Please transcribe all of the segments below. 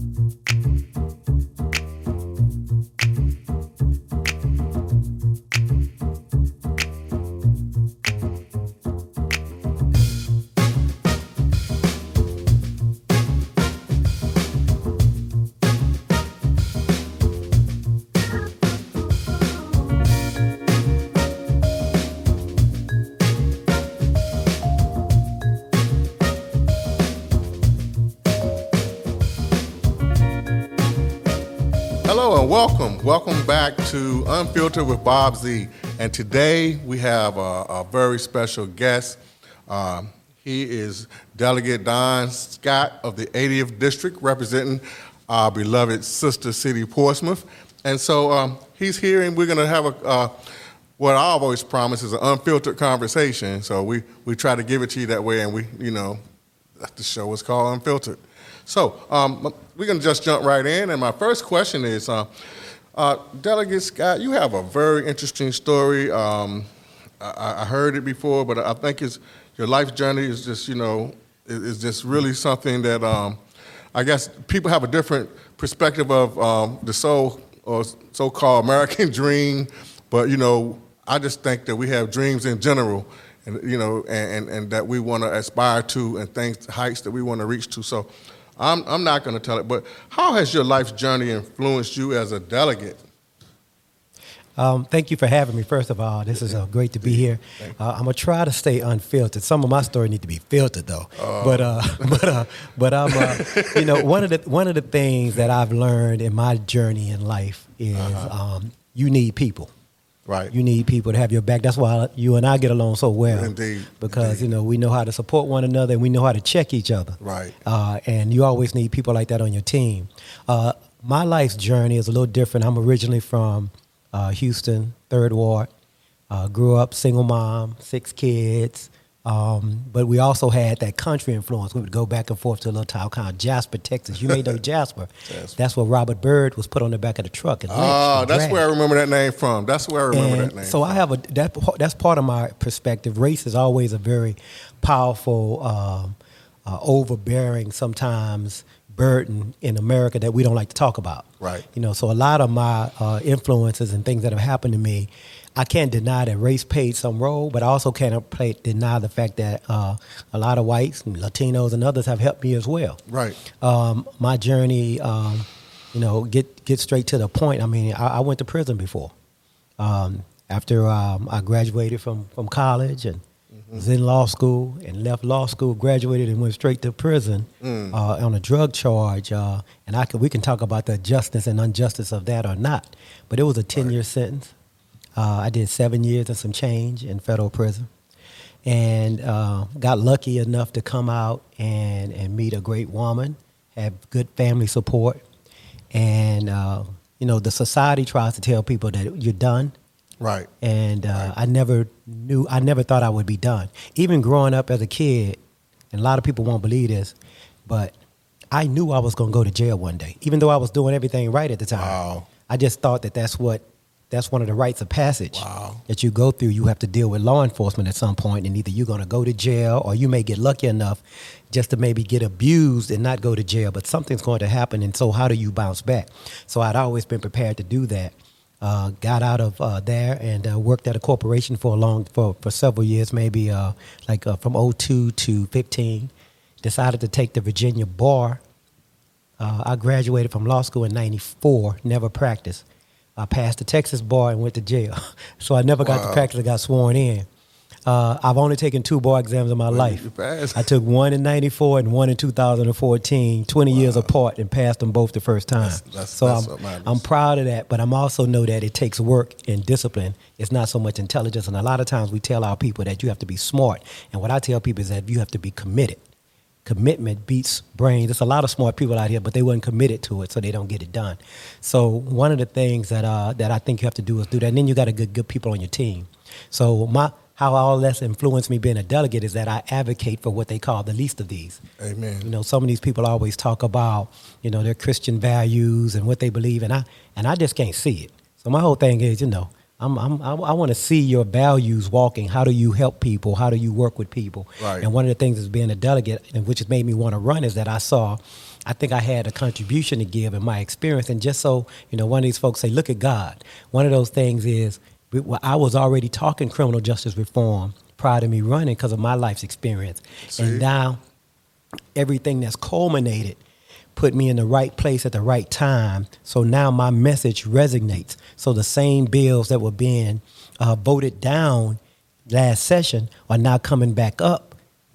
Thank you. Welcome. Welcome back to Unfiltered with Bob Z. And today we have a, a very special guest. Um, he is Delegate Don Scott of the 80th District, representing our beloved sister city, Portsmouth. And so um, he's here, and we're going to have a uh, what I always promise is an unfiltered conversation. So we, we try to give it to you that way, and we, you know, the show is called Unfiltered. So um, we're going to just jump right in. And my first question is uh, uh, Delegate Scott, you have a very interesting story. Um, I, I, heard it before, but I think it's, your life journey is just, you know, is just really something that um, I guess people have a different perspective of um, the so or so-called American dream. But you know, I just think that we have dreams in general, and you know, and, and, and that we want to aspire to, and things, heights that we want to reach to. So, I'm, I'm not going to tell it, but how has your life's journey influenced you as a delegate? Um, thank you for having me. First of all, this is uh, great to be here. Uh, I'm gonna try to stay unfiltered. Some of my story need to be filtered though. Uh. But uh, but uh, but I'm uh, you know one of the one of the things that I've learned in my journey in life is uh-huh. um, you need people. Right. You need people to have your back. That's why you and I get along so well. Indeed. Because Indeed. you know we know how to support one another and we know how to check each other. Right. Uh, and you always need people like that on your team. Uh, my life's journey is a little different. I'm originally from uh, Houston, Third Ward. Uh, grew up single mom, six kids. Um, but we also had that country influence. We would go back and forth to a little town called Jasper, Texas. You may know Jasper. Jasper. That's where Robert Byrd was put on the back of the truck. Oh, that's where I remember that name from. That's where I remember and that name. So from. I have a that that's part of my perspective. Race is always a very powerful, um, uh, overbearing, sometimes burden in America that we don't like to talk about. Right. You know, so a lot of my uh, influences and things that have happened to me I can't deny that race played some role, but I also can't play, deny the fact that uh, a lot of whites, Latinos, and others have helped me as well. Right. Um, my journey, um, you know, get get straight to the point. I mean, I, I went to prison before. Um, after um, I graduated from from college and mm-hmm. was in law school and left law school, graduated and went straight to prison mm. uh, on a drug charge. Uh, and I can, we can talk about the justice and injustice of that or not, but it was a ten right. year sentence. Uh, I did seven years and some change in federal prison, and uh, got lucky enough to come out and, and meet a great woman, have good family support, and uh, you know the society tries to tell people that you're done. Right. And uh, right. I never knew, I never thought I would be done. Even growing up as a kid, and a lot of people won't believe this, but I knew I was going to go to jail one day, even though I was doing everything right at the time. Wow. I just thought that that's what that's one of the rites of passage wow. that you go through. You have to deal with law enforcement at some point, and either you're going to go to jail or you may get lucky enough just to maybe get abused and not go to jail. But something's going to happen, and so how do you bounce back? So I'd always been prepared to do that. Uh, got out of uh, there and uh, worked at a corporation for a long for, for several years, maybe uh, like uh, from 02 to 15. Decided to take the Virginia bar. Uh, I graduated from law school in '94. Never practiced I passed the Texas bar and went to jail. so I never got wow. to practice. I got sworn in. Uh, I've only taken two bar exams in my life. I took one in 94 and one in 2014, 20 wow. years apart, and passed them both the first time. That's, that's, so that's I'm, I'm proud of that, but I'm also know that it takes work and discipline. It's not so much intelligence. And a lot of times we tell our people that you have to be smart. And what I tell people is that you have to be committed commitment beats brains. There's a lot of smart people out here, but they weren't committed to it, so they don't get it done. So one of the things that uh, that I think you have to do is do that. And then you got to get good people on your team. So my how all that's influenced me being a delegate is that I advocate for what they call the least of these. Amen. You know, some of these people always talk about you know their Christian values and what they believe, and I and I just can't see it. So my whole thing is, you know, I'm, I'm, I, I want to see your values walking. How do you help people? How do you work with people? Right. And one of the things as being a delegate, and which has made me want to run, is that I saw, I think I had a contribution to give in my experience. And just so, you know, one of these folks say, look at God. One of those things is, well, I was already talking criminal justice reform prior to me running because of my life's experience. See? And now everything that's culminated put me in the right place at the right time. So now my message resonates. So the same bills that were being uh, voted down last session are now coming back up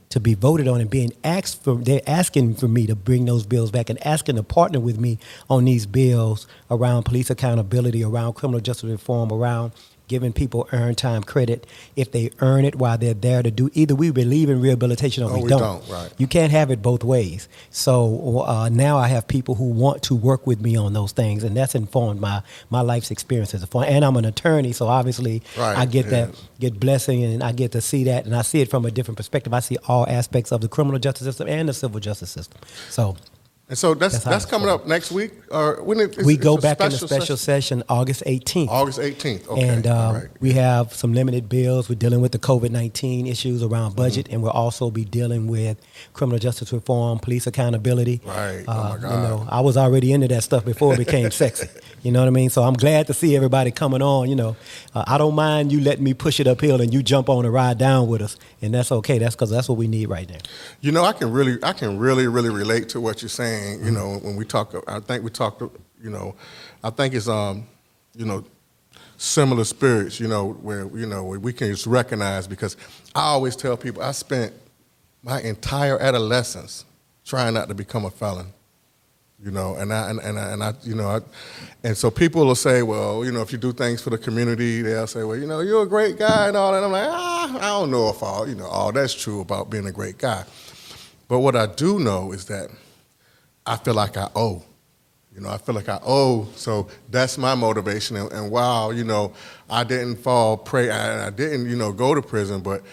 to be voted on and being asked for. They're asking for me to bring those bills back and asking to partner with me on these bills around police accountability, around criminal justice reform, around giving people earned time credit if they earn it while they're there to do either we believe in rehabilitation or Or we, we don't. don't, right. You can't have it both ways. So uh, now I have people who want to work with me on those things, and that's informed my my life's experience as a fun. And I'm an attorney, so obviously Right, I get that get blessing, and I get to see that, and I see it from a different perspective. I see all aspects of the criminal justice system and the civil justice system. So And so that's That's that's, coming up next week, or when it, we go back in the special special session, August 18th. August 18th. Okay, And all right. we have some limited bills. We're dealing with the COVID 19 issues around Mm-hmm. budget, and we'll also be dealing with criminal justice reform, police accountability. Right. Oh, Uh, my You know, I was already into that stuff before it became sexy. You know what I mean? So I'm glad to see everybody coming on. You know, uh, I don't mind you letting me push it uphill and you jump on and ride down with us, and that's okay. That's because that's what we need right now. You know, I can really, I can really, really relate to what you're saying. Mm-hmm. You know, when we talk, I think we talked. You know, I think it's um, you know, similar spirits. You know, where you know where we can just recognize because I always tell people I spent my entire adolescence trying not to become a felon. You know, and I and, and I, and I you know, I, and so people will say, well, you know, if you do things for the community, they'll say, well, you know, you're a great guy and all that. I'm like, ah, I don't know if all you know all that's true about being a great guy. But what I do know is that I feel like I owe. You know, I feel like I owe. So that's my motivation. And, and while, you know, I didn't fall prey, I, I didn't, you know, go to prison, but,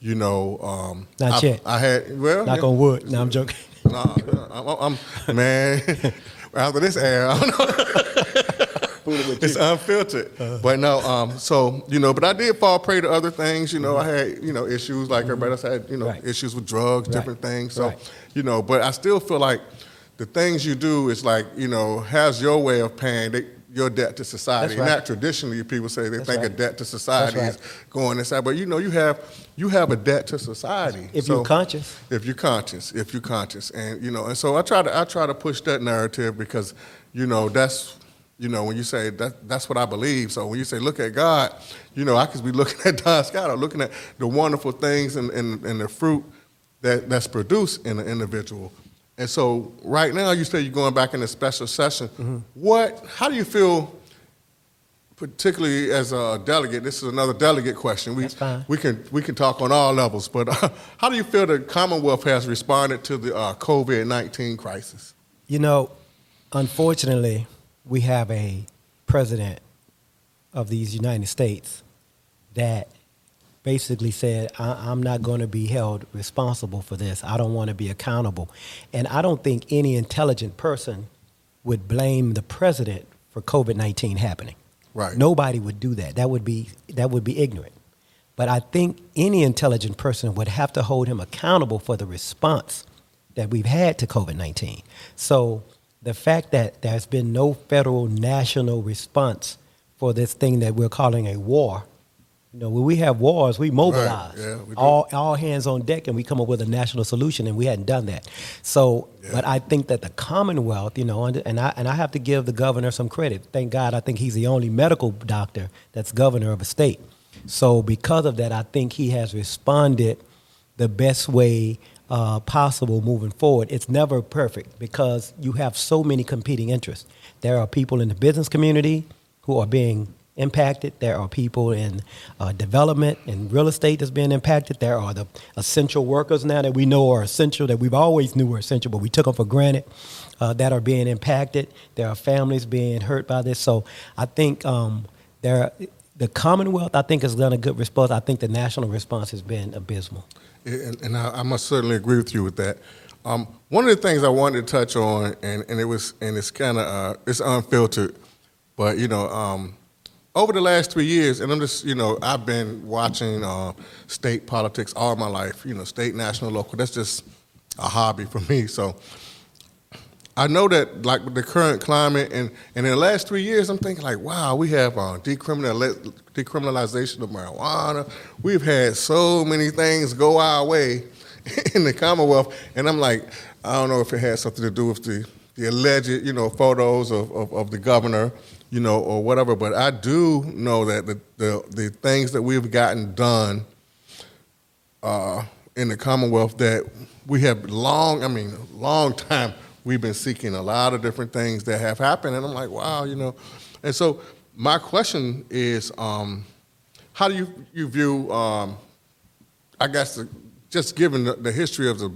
you know, um, Not I, yet. I had, well, Knock yeah. on wood. No, I'm joking. Nah, I'm, I'm man. after this air, I don't know. it's unfiltered. But no, um, so you know, but I did fall prey to other things. You know, I had you know issues like everybody else had. You know, Right. issues with drugs, Right. different things. So Right. you know, but I still feel like the things you do is like you know has your way of paying. They, your debt to society. Right. Not traditionally, people say they That's think a debt to society That's is going inside, but you know, you have you have a debt to society If So- you're conscious. if you're conscious, if you're conscious, and you know, and so I try to I try to push that narrative because you know that's you know when you say that that's what I believe. So when you say look at God, you know I could be looking at Don Scott or looking at the wonderful things and, and, and the fruit that, that's produced in an individual. And so right now you say you're going back in a special session. Mm-hmm. What? How do you feel? Particularly as a delegate, this is another delegate question. We, That's fine. we can we can talk on all levels, but uh, how do you feel the Commonwealth has responded to the uh, COVID nineteen crisis? You know, unfortunately, we have a president of these United States that basically said, I- I'm not going to be held responsible for this. I don't want to be accountable. And I don't think any intelligent person would blame the president for COVID 19 happening. Right. Nobody would do that. That would be that would be ignorant. But I think any intelligent person would have to hold him accountable for the response that we've had to COVID 19. So the fact that there's been no federal national response for this thing that we're calling a war, you know, when we have wars, we mobilize. yeah, we all, all hands on deck and we come up with a national solution, and we hadn't done that. So, but I think that the Commonwealth, you know, and, and I and I have to give the governor some credit. Thank God, I think he's the only medical doctor that's governor of a state. So, because of that, I think he has responded the best way uh, possible moving forward. It's never perfect because you have so many competing interests. There are people in the business community who are being impacted. There are people in uh, development and real estate that's being impacted. There are the essential workers now that we know are essential, that we've always knew were essential, but we took them for granted, uh, that are being impacted. There are families being hurt by this. So I think um, there, the Commonwealth, I think, has done a good response. I think the national response has been abysmal. And, and I, I must certainly agree with you with that. Um, one of the things I wanted to touch on, and, and it was and it's kind of uh, it's unfiltered, but you know, um, over the last three years, and I'm just, you know, I've been watching uh, state politics all my life, you know, state, national, local. That's just a hobby for me. So I know that, like, the current climate, and, and in the last three years, I'm thinking, like, wow, we have uh, decriminal, decriminalization of marijuana. We've had so many things go our way in the Commonwealth. And I'm like, I don't know if it has something to do with the, the alleged, you know, photos of, of, of the governor you know, or whatever. But I do know that the the, the things that we've gotten done uh, in the Commonwealth that we have long, I mean, long time we've been seeking a lot of different things that have happened, and I'm like, wow, you know. And so my question is, um, how do you you view? Um, I guess the, just given the, the history of the,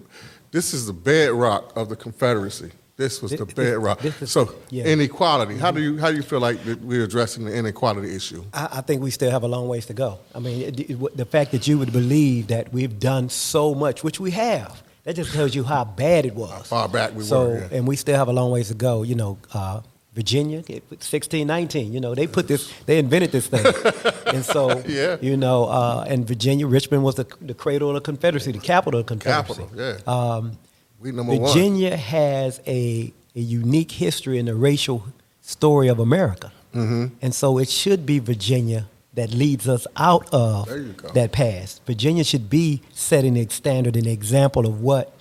this is the bedrock of the Confederacy. This was the bedrock. So yeah. inequality. How do you how do you feel like we're addressing the inequality issue? I, I, think we still have a long ways to go. I mean, it, it, the fact that you would believe that we've done so much, which we have, that just tells you how bad it was. How far back we so, were. Yeah. and we still have a long ways to go. You know, uh, Virginia, 1619. You know, they put this, they invented this thing, and so yeah. you know, uh, and Virginia, Richmond was the, the cradle of the Confederacy, the capital of the Confederacy. Capital, yeah. Um, we number Virginia one. has a, a unique history in the racial story of America. Mm-hmm. And so it should be Virginia that leads us out of that past. Virginia should be setting the standard and example of what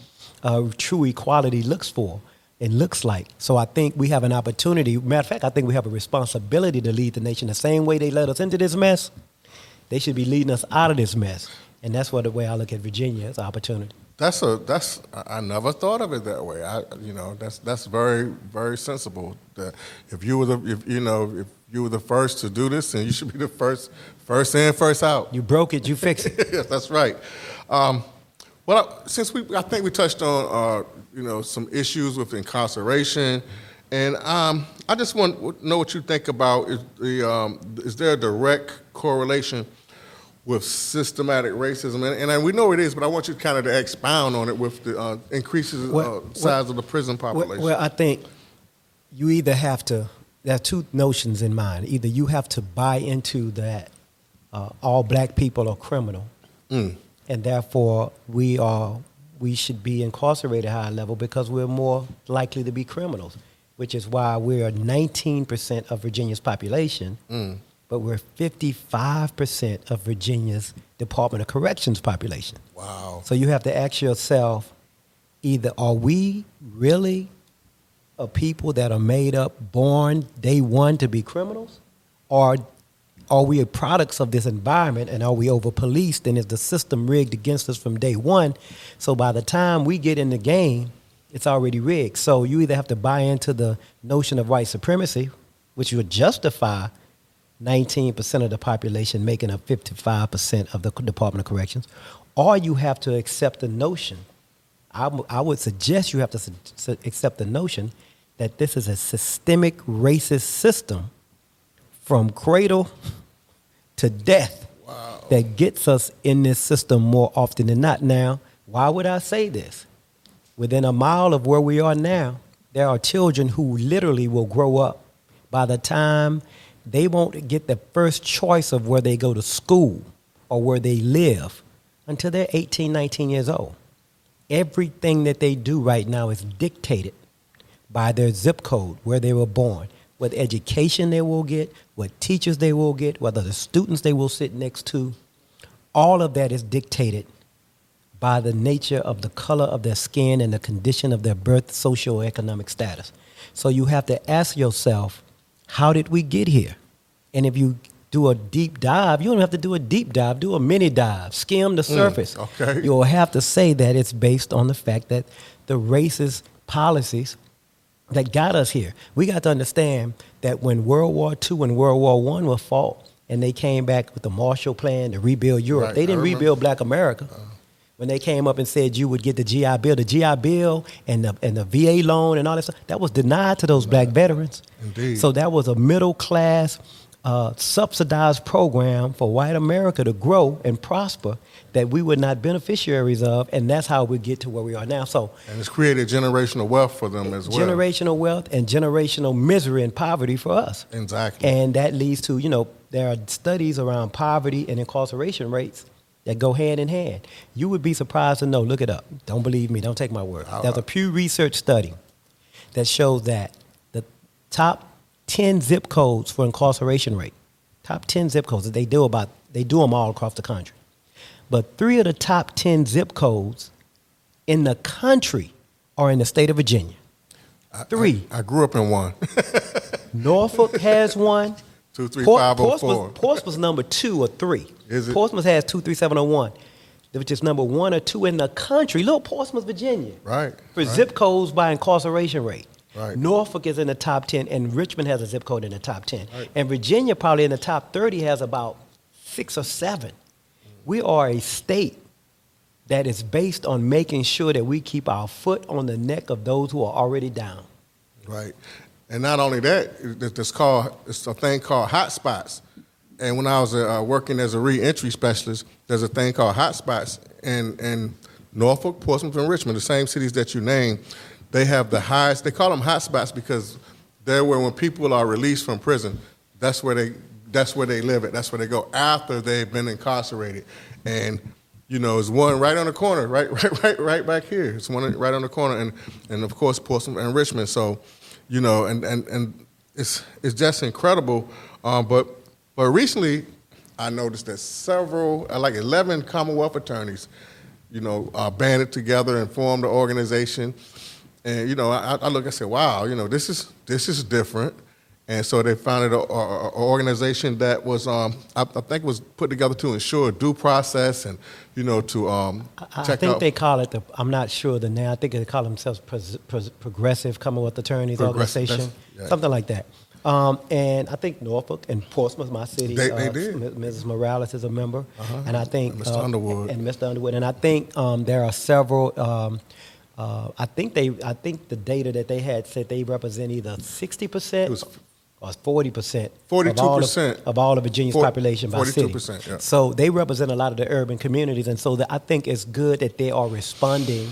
uh, true equality looks for and looks like. So I think we have an opportunity. Matter of fact, I think we have a responsibility to lead the nation the same way they led us into this mess. They should be leading us out of this mess. And that's what the way I look at Virginia as an opportunity. That's a that's I never thought of it that way. I you know that's that's very very sensible. That if you were the if you know if you were the first to do this, and you should be the first first in first out. You broke it, you fix it. yes, that's right. Um, well, since we I think we touched on uh, you know some issues with incarceration, and um, I just want to know what you think about is the um, is there a direct correlation? With systematic racism, and, and, we know it is, but I want you kind of to expound on it with the uh, increases well, uh, size well, of the prison population. Well, I think you either have to. There are two notions in mind. Either you have to buy into that uh, all black people are criminal, mm. and therefore we are we should be incarcerated higher level because we're more likely to be criminals, which is why we're 19% of Virginia's population. Mm but we're 55% of Virginia's Department of Corrections population. Wow. So you have to ask yourself either are we really a people that are made up, born day one to be criminals, or are we products of this environment and are we over policed and is the system rigged against us from day one? So by the time we get in the game, it's already rigged. So you either have to buy into the notion of white supremacy, which would justify 19% of the population making up 55% of the Department of Corrections, or you have to accept the notion. I, I would suggest you have to su- accept the notion that this is a systemic racist system from cradle to death wow. that gets us in this system more often than not. Now, why would I say this? Within a mile of where we are now, there are children who literally will grow up by the time they won't get the first choice of where they go to school or where they live until they're 18, 19 years old. Everything that they do right now is dictated by their zip code, where they were born, what education they will get, what teachers they will get, whether the students they will sit next to. All of that is dictated by the nature of the color of their skin and the condition of their birth socioeconomic status. So you have to ask yourself, how did we get here? And if you do a deep dive, you don't have to do a deep dive, do a mini dive, skim the mm, surface. Mm, okay. You'll have to say that it's based on the fact that the racist policies that got us here. We got to understand that when World War II and World War I were fought, and they came back with the Marshall Plan to rebuild Europe, right, they didn't rebuild Black America. Uh, when they came up and said you would get the GI Bill, the GI Bill and the, and the VA loan and all that stuff, that was denied to those black veterans. Indeed. So that was a middle class uh, subsidized program for white America to grow and prosper that we were not beneficiaries of, and that's how we get to where we are now. So, and it's created generational wealth for them as well. Generational wealth and generational misery and poverty for us. Exactly. And that leads to you know there are studies around poverty and incarceration rates that go hand in hand. You would be surprised to know. Look it up. Don't believe me. Don't take my word. All There's a. Pew Research study that shows that the top 10 zip codes for incarceration rate, top 10 zip codes that they do about, they do them all across the country. But three of the top 10 zip codes in the country are in the state of Virginia. Three. I, I grew up in one. Norfolk has one. Two, three, Port- five, oh, Portsmouth. Portsmouth's number two or three. Is it? Portsmouth has two three seven zero one, which is number one or two in the country. Look, Portsmouth, Virginia. Right, For right. zip codes by incarceration rate. Right. Norfolk is in the top ten, and Richmond has a zip code in the top ten. Right. And Virginia probably in the top thirty has about six or seven. We are a state that is based on making sure that we keep our foot on the neck of those who are already down. Right. And not only that, it- it's called it's a thing called hotspots. And when I was uh, working as a reentry specialist, there's a thing called hotspots in in Norfolk, Portsmouth, and Richmond, the same cities that you named. They have the highest. They call them hotspots because they're where when people are released from prison, that's where they that's where they live at. That's where they go after they've been incarcerated. And you know, it's one right on the corner, right, right, right, right back here. It's one right on the corner, and and of course Portsmouth and Richmond. So, you know, and and and it's it's just incredible. Um, but but recently, I noticed that several, uh, like 11 Commonwealth attorneys, you know, uh, banded together and formed an organization. And you know, I, I look, I said, wow, you know, this is this is different. And so they founded an organization that was, um, I, I think, was put together to ensure due process and, you know, to um, I, I think they call it the. I'm not sure the name. I think they call themselves pres, pres, Progressive Commonwealth Attorneys Progressive, Organization, yeah. something like that. Um, and I think Norfolk and Portsmouth, my city, They- they uh, did. Mrs. Morales is a member, and I think And Mr. uh, Underwood. and Mr. Underwood, and I think um, there are several. Um, uh, I think they. I think the data that they had said they represent either sixty It percent or forty percent. 42% of all of Virginia's population by city. 42%, yeah. So they represent a lot of the urban communities, and so that I think it's good that they are responding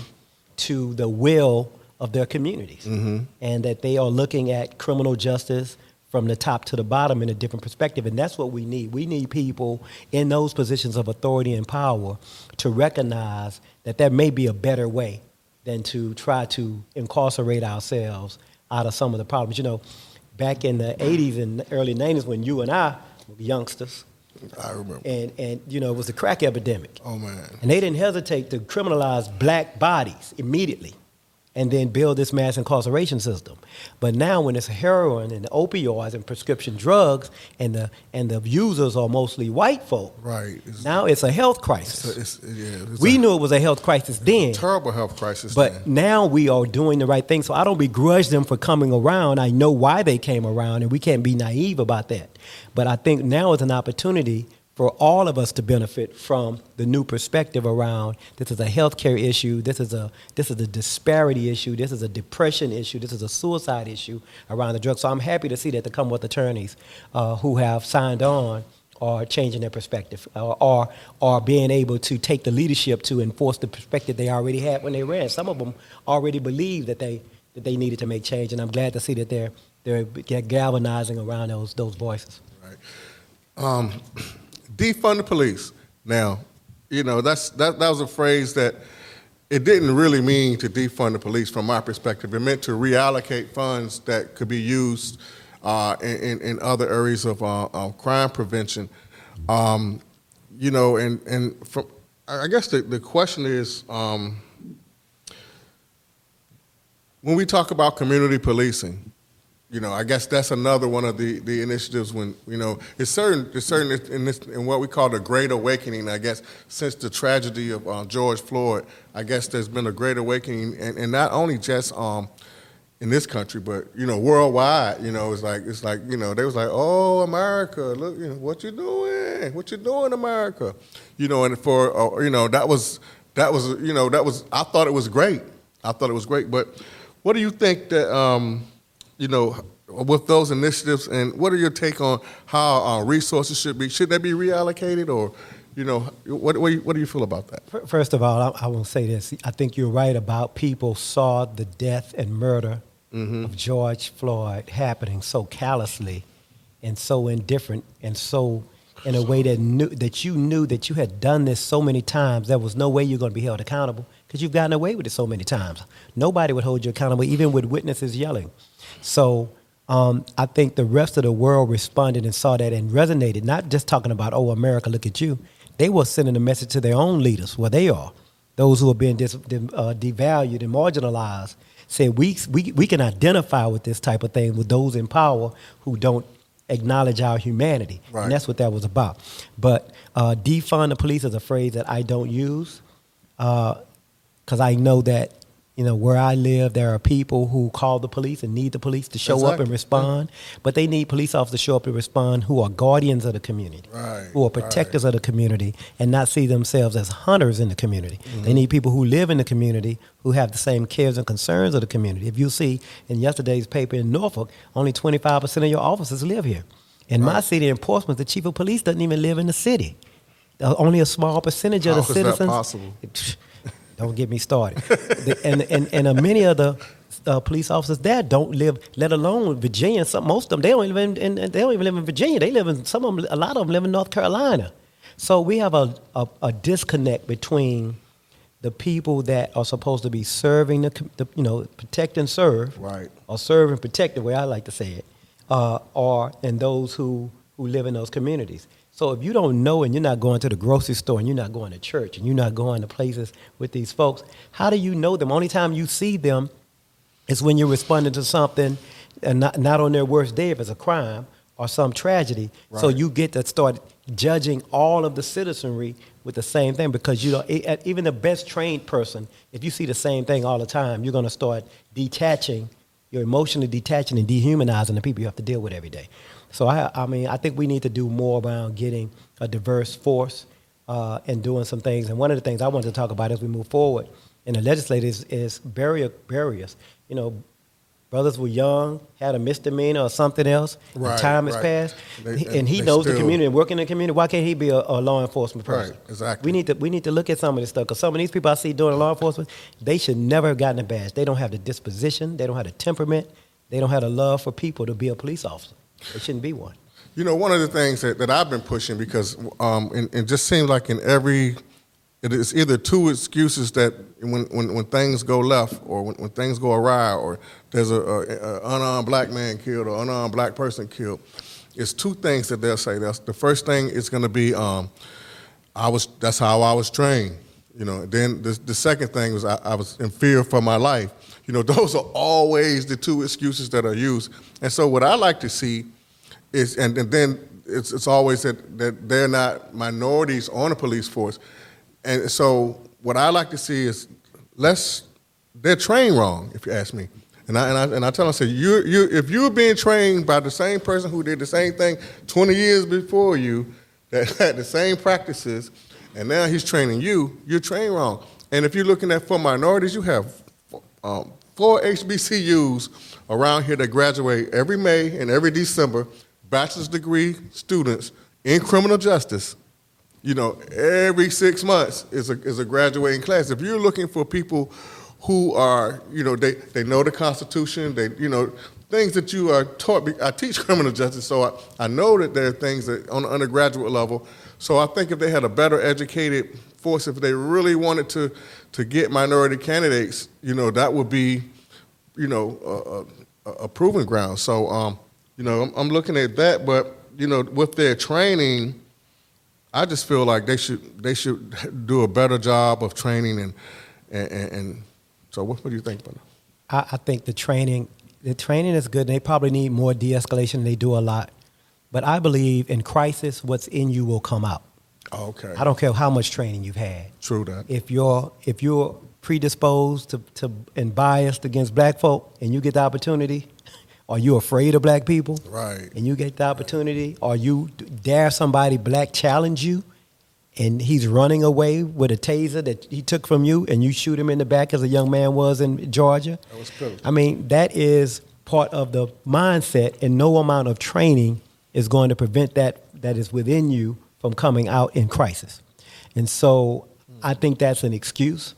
to the will of their communities, Mm-hmm. and that they are looking at criminal justice from the top to the bottom in a different perspective, and that's what we need. We need people in those positions of authority and power to recognize that there may be a better way than to try to incarcerate ourselves out of some of the problems. You know, back in the 80s and early 90s when you and I were youngsters, I remember. and, and you know, it was the crack epidemic. Oh man. And they didn't hesitate to criminalize black bodies immediately and then build this mass incarceration system. But now when it's heroin and opioids and prescription drugs and the and the users are mostly white folk, Right. It's, now it's a health it's, crisis. a- it's, yeah, it's we a knew it was a health crisis then. terrible health crisis. But then. now we are doing the right thing. So I don't begrudge them for coming around. I know why they came around, and we can't be naive about that. But I think now is an opportunity for all of us to benefit from the new perspective around this is a healthcare issue, this is a this is a disparity issue, this is a depression issue, this is a suicide issue around the drug. So I'm happy to see that the Commonwealth attorneys uh, who have signed on are changing their perspective or, or are being able to take the leadership to enforce the perspective they already had when they ran. Some of them already believed that they that they needed to make change, and I'm glad to see that they're they're galvanizing around those those voices. Right. um, defund the police. Now, you know that's that that was a phrase that it didn't really mean to defund the police from my perspective. It meant to reallocate funds that could be used uh, in, in, other areas of uh, uh, crime prevention. Um, you know, and and from I guess the, the question is. Um, when we talk about community policing, you know, I guess that's another one of the, the initiatives when, you know, it's certain, it's certain in, this, in what we call the Great Awakening, I guess, since the tragedy of uh, George Floyd, I guess there's been a great awakening, and, and not only just um, in this country, but, you know, worldwide, you know, it's like, it's like, you know, they was like, oh, America, look, you know, what you doing? What you doing, America? You know, and for, uh, you know, that was, that was, you know, that was, I thought it was great. I thought it was great, but what do you think that, um, you know, with those initiatives, and what are your take on how uh, resources should be? Should they be reallocated, or you know, what what do you, what do you feel about that? First of all, I, I will say this: I think you're right about people saw the death and murder mm-hmm. of George Floyd happening so callously, and so indifferent, and so in a way that knew that you knew that you had done this so many times. There was no way you're going to be held accountable because you've gotten away with it so many times. Nobody would hold you accountable, even with witnesses yelling. So um, I think the rest of the world responded and saw that and resonated, not just talking about, oh, America, look at you. They were sending a message to their own leaders, where they are, those who are being dis- uh, devalued and marginalized. Say we, we, we can identify with this type of thing with those in power who don't acknowledge our humanity. Right. And that's what that was about. But uh, defund the police is a phrase that I don't use. Uh, because I know that you know where I live, there are people who call the police and need the police to show exactly. up and respond, but they need police officers to show up and respond who are guardians of the community, right, who are protectors right. of the community, and not see themselves as hunters in the community. Mm-hmm. They need people who live in the community who have the same cares and concerns of the community. If you see in yesterday's paper in Norfolk, only 25% of your officers live here. In my city, in Portsmouth, the chief of police doesn't even live in the city. Uh, only a small percentage How of the citizens. That possible? Don't get me started. the, and and and uh, many of the uh, police officers there don't live, let alone Virginia. Some, most of them they don't live in, in, they don't even live in Virginia. They live in some of them. A lot of them live in North Carolina. So we have a, a, a disconnect between the people that are supposed to be serving the, the, you know protect and serve, right, or serve and protect the way I like to say it, uh, or and those who who live in those communities. So if you don't know and you're not going to the grocery store and you're not going to church and you're not going to places with these folks, how do you know them? Only time you see them is when you're responding to something and not, not on their worst day if it's a crime or some tragedy. Right. So you get to start judging all of the citizenry with the same thing because you know even the best trained person, if you see the same thing all the time, you're going to start detaching, you're emotionally detaching and dehumanizing the people you have to deal with every day. So I, I mean, I think we need to do more around getting a diverse force uh, and doing some things. And one of the things I wanted to talk about as we move forward in the legislature is, is barrier barriers. You know, brothers were young, had a misdemeanor or something else. Right, time has right. passed, they, and he knows still, the community and working in the community. Why can't he be a, a law enforcement person? Right, exactly. We need to we need to look at some of this stuff because some of these people I see doing law enforcement, they should never have gotten a badge. They don't have the disposition. They don't have the temperament. They don't have the love for people to be a police officer. It shouldn't be one. You know, one of the things that, that I've been pushing because um, it, it just seems like in every, it is either two excuses that when, when, when things go left or when, when things go awry or there's a, a, a, unarmed black man killed or unarmed black person killed, it's two things that they'll say. That's, the first thing is going to be, um, I was, that's how I was trained. You know, then the, the second thing was I, I was in fear for my life. You know, those are always the two excuses that are used. And so what I like to see is, and, and then it's, it's always that, that they're not minorities on the police force. And so what I like to see is let's, they're trained wrong, if you ask me. And I, and I, and I tell them, I say, you, you, if you're being trained by the same person who did the same thing 20 years before you, that had the same practices, and now he's training you, you're trained wrong. And if you're looking at for minorities, you have um, four HBCUs around here that graduate every May and every December, bachelor's degree students in criminal justice. You know, every six months is a, is a graduating class. If you're looking for people who are, you know, they, they know the Constitution, they, you know, things that you are taught. I teach criminal justice, so I, I know that there are things that on the undergraduate level. So I think if they had a better educated force, if they really wanted to, to get minority candidates, you know, that would be, you know, a, a, a proven ground. So, um, you know, I'm, I'm looking at that, but you know, with their training, I just feel like they should they should do a better job of training and and, and so what, what, do you think that? I, I think the training the training is good. They probably need more de-escalation. They do a lot, but I believe in crisis, what's in you will come out. Oh, okay. I don't care how much training you've had. True that. If you're if you're predisposed to, to and biased against black folk and you get the opportunity, are you afraid of black people? Right. And you get the opportunity, or you dare somebody black challenge you, and he's running away with a taser that he took from you, and you shoot him in the back as a young man was in Georgia. That was good. I mean, that is part of the mindset, and no amount of training is going to prevent that that is within you from coming out in crisis. And so I think that's an excuse.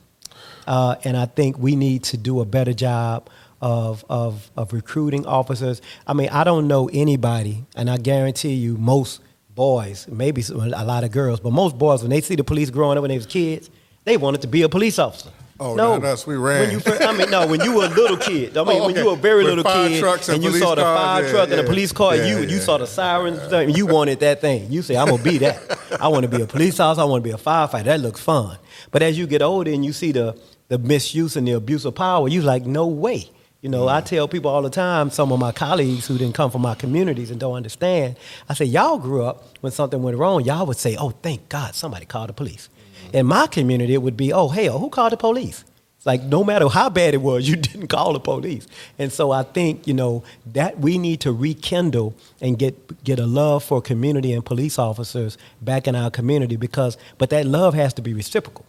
Uh, and I think we need to do a better job of, of, of recruiting officers. I mean, I don't know anybody, and I guarantee you, most boys, maybe a lot of girls, but most boys, when they see the police growing up when they was kids, they wanted to be a police officer. Oh, no, not us. We ran. When you, I mean, no, when you were a little kid. I mean, oh, okay. when you were a very With little kid, and, and you saw the fire truck yeah. and the police car, yeah, you yeah. you saw the sirens, and you wanted that thing. You say, "I'm gonna be that. I want to be a police officer. I want to be a firefighter. That looks fun." But as you get older and you see the the misuse and the abuse of power, you're like, "No way." You know, I mm. tell people all the time, some of my colleagues who didn't come from my communities and don't understand, I say, y'all grew up when something went wrong, y'all would say, oh, thank God somebody called the police. In my community, it would be, oh, hell, who called the police? It's like no matter how bad it was, you didn't call the police. And so I think, you know, that we need to rekindle and get get a love for community and police officers back in our community because but that love has to be reciprocal.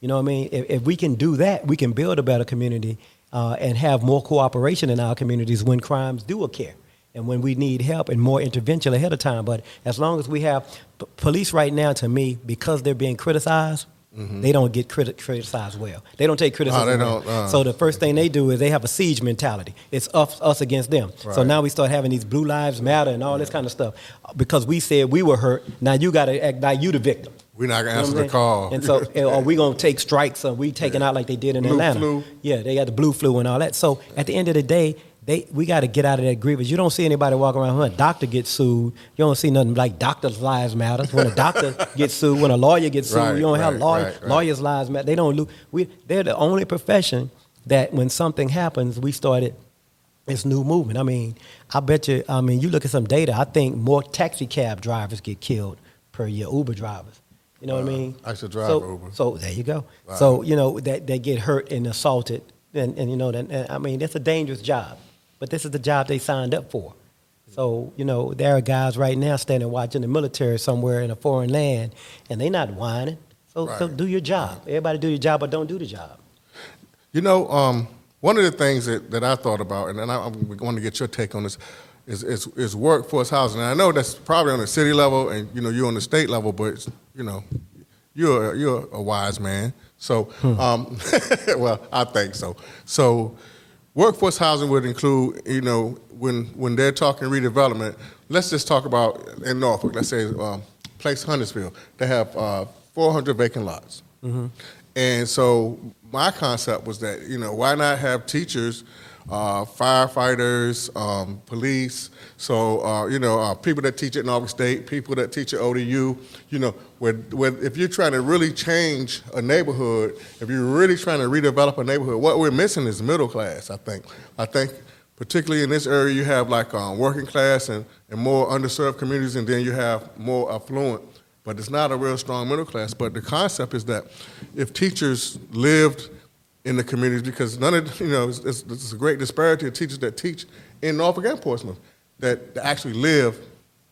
You know what I mean? If, if we can do that, we can build a better community uh, and have more cooperation in our communities when crimes do occur and when we need help and more intervention ahead of time. But as long as we have p- police right now, to me, because they're being criticized, they don't get criti- criticized well. They don't take criticism. Mm-hmm. they well. don't, uh. so the first thing they do is they have a siege mentality. It's us, us against them. So now we start having these blue lives matter and all this kind of stuff because we said we were hurt. Now you got to act like you the victim. We're not gonna You know answer the call. And so, are we gonna take strikes? Or we taking out like they did in Blue Atlanta? flu. Yeah, they got the blue flu and all that. So at the end of the day, they we got to get out of that grievance. You don't see anybody walking around when a doctor gets sued. You don't see nothing like doctors' lives matter. When a doctor gets sued, when a lawyer gets sued, Right, you don't have right, lawyer, right, right. lawyers' lives matter. They don't lose. We they're the only profession that when something happens, we started this new movement. I mean, I bet you. I mean, you look at some data. I think more taxi cab drivers get killed per year. Uber drivers. You know what I mean? I should drive so, Uber. So there you go. Wow. So you know that they get hurt and assaulted, and, and you know that. And, I mean, that's a dangerous job, but this is the job they signed up for. So you know there are guys right now standing watching the military somewhere in a foreign land, and they're not whining. So, so do your job. Everybody do your job, but don't do the job. You know, um, one of the things that, that I thought about, and, and I, I want to get your take on this, is, is, is workforce housing. And I know that's probably on the city level, and you know you're on the state level, but it's, you know, you're you're a wise man. So, um, well, I think so. So, workforce housing would include, you know, when when they're talking redevelopment. Let's just talk about in Norfolk. Let's say um, Place Huntersville. They have uh, 400 vacant lots. And so my concept was that you know why not have teachers, uh, firefighters, um, police, so uh, you know uh, people that teach at Norfolk State, people that teach at ODU. You know, where, where if you're trying to really change a neighborhood, if you're really trying to redevelop a neighborhood, what we're missing is middle class. I think. I think. Particularly in this area, you have like um, working class and, and more underserved communities, and then you have more affluent but it's not a real strong middle class. But the concept is that if teachers lived in the communities, because none of you know, it's a great disparity of teachers that teach in Norfolk and Portsmouth that actually live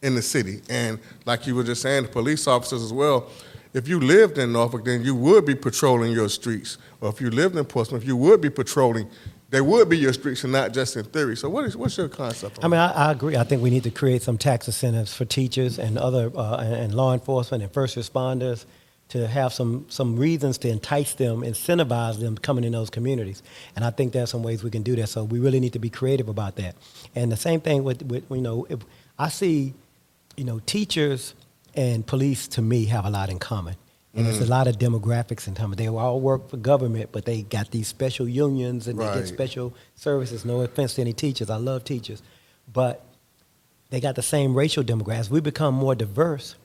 in the city, and like you were just saying, the police officers as well. If you lived in Norfolk, then you would be patrolling your streets, or if you lived in Portsmouth, you would be patrolling. They would be your streets, and not just in theory. So, what is what's your concept? On I mean, I, I agree. I think we need to create some tax incentives for teachers and other uh, and, and law enforcement and first responders to have some some reasons to entice them, incentivize them coming in those communities. And I think there's some ways we can do that. So we really need to be creative about that. And the same thing with, with you know, if I see, you know, teachers and police to me have a lot in common. And there's a mm-hmm. lot of demographics in common. They all work for government, but they got these special unions and they get special services. No offense to any teachers. I love teachers. But they got the same racial demographics. We become more diverse.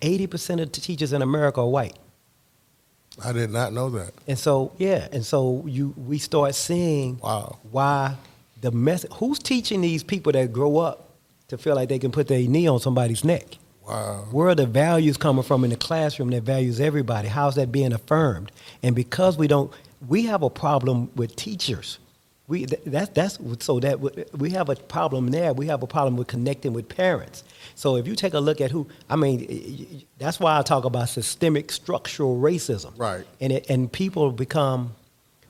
80% of the teachers in America are white. I did not know that. And so, yeah, and so you we start seeing Wow. why the mess who's teaching these people that grow up to feel like they can put their knee on somebody's neck? Wow. Where are the values coming from in the classroom that values everybody? How's that being affirmed? And because we don't, we have a problem with teachers. We th- that's that's so that we have a problem there. We have a problem with connecting with parents. So if you take a look at who, I mean, that's why I talk about systemic structural racism. Right. And it, and people become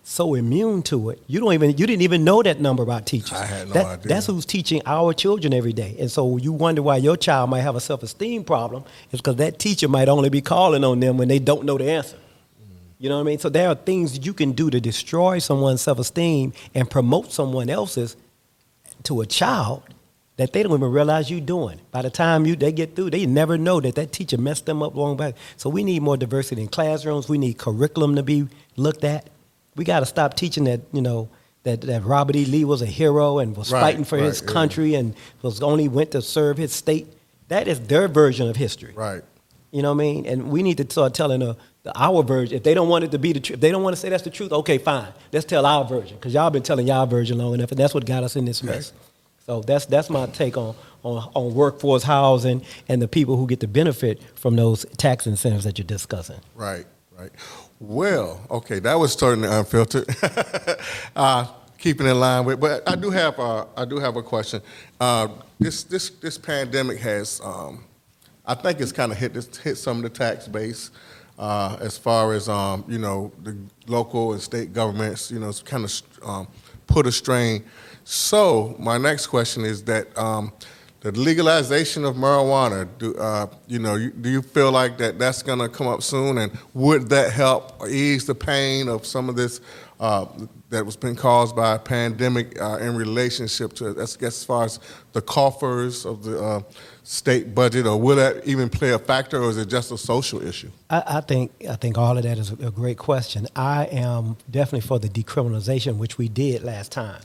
so immune to it. You don't even you didn't even know that number about teachers. I had no That- idea. That's who's teaching our children every day. And so you wonder why your child might have a self esteem problem. It's because that teacher might only be calling on them when they don't know the answer. You know what I mean? So there are things you can do to destroy someone's self esteem and promote someone else's to a child that they don't even realize you're doing. By the time you they get through, they never know that that teacher messed them up long back. So we need more diversity in classrooms. We need curriculum to be looked at. We got to stop teaching that you know that, that Robert E. Lee was a hero and was Right, fighting for his right, yeah. country and was only went to serve his state. That is their version of history. Right. You know what I mean? And we need to start telling the our version. If they don't want it to be the truth, if they don't want to say that's the truth, okay, fine. Let's tell our version because y'all been telling y'all version long enough, and that's what got us in this mess. So that's that's my take on, on on workforce housing and the people who get the benefit from those tax incentives that you're discussing. Right, right. Well, okay, that was certainly unfiltered. uh, keeping in line with, but I do have uh, I do have a question. Uh, this this this pandemic has, um, I think, it's kind of hit this, hit some of the tax base. Uh, as far as um, you know, the local and state governments, you know, kind of um, put a strain. So my next question is that um, the legalization of marijuana. Do uh, you know? You, do you feel like that that's going to come up soon, and would that help ease the pain of some of this uh, that was been caused by a pandemic uh, in relationship to as, as far as the coffers of the uh, state budget, or will that even play a factor, or is it just a social issue? I, I think I think all of that is a, a great question. I am definitely for the decriminalization, which we did last time.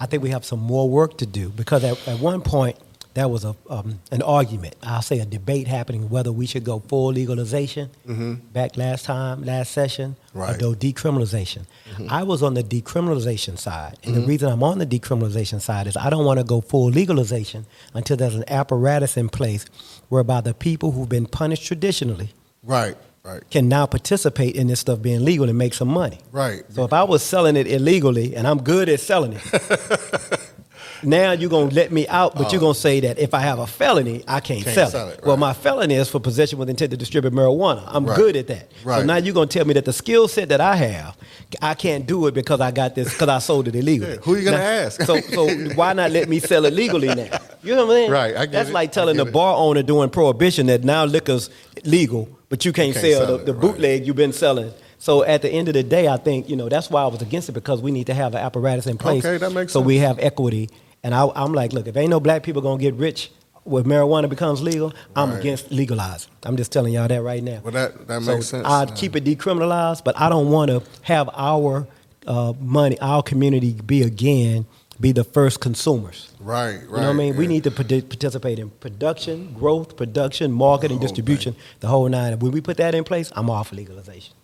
I, think we have some more work to do because at, at one point there was a um, an argument. I'll say a debate happening whether we should go full legalization mm-hmm. back last time, last session, Right. or go decriminalization. Mm-hmm. I was on the decriminalization side, and the mm-hmm. reason I'm on the decriminalization side is I don't want to go full legalization until there's an apparatus in place whereby the people who've been punished traditionally Right, right, can now participate in this stuff being legal and make some money. right. So if I was selling it illegally and I'm good at selling it, now you're gonna let me out, but you're oh. gonna say that if I have a felony, I can't, Oh. Can't sell, sell it. it, Well, my felony is for possession with intent to distribute marijuana. I'm Right. good at that. So Right. now you're gonna tell me that the skill set that I have, I can't do it because I got this because I sold it illegally. Yeah, who you gonna Now- ask? So, so why not let me sell it legally now? You know what I'm saying? Right, I get That's it. like telling the it. bar owner during prohibition that now liquor's legal, but you can't, can't sell, sell the, the right. bootleg you've been selling. So at the end of the day, I think you know that's why I was against it because we need to have an apparatus in place. Okay, that makes so sense. we have equity. And I, I'm like, look, if ain't no black people gonna get rich when marijuana becomes legal, I'm Right. against legalizing. I'm just telling y'all that right now. Well, that that so makes sense. I'd Uh, keep it decriminalized, but I don't want to have our uh, money, our community, be again be the first consumers. Right, right. You know what I mean? We need to participate in production, growth, production, marketing, The whole distribution, the whole nine. And when we put that in place, I'm all for legalization.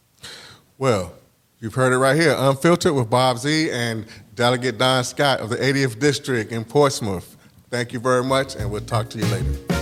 Well, you've heard it right here, unfiltered with Bob Z and Delegate Don Scott of the 80th District in Portsmouth. Thank you very much, and we'll talk to you later.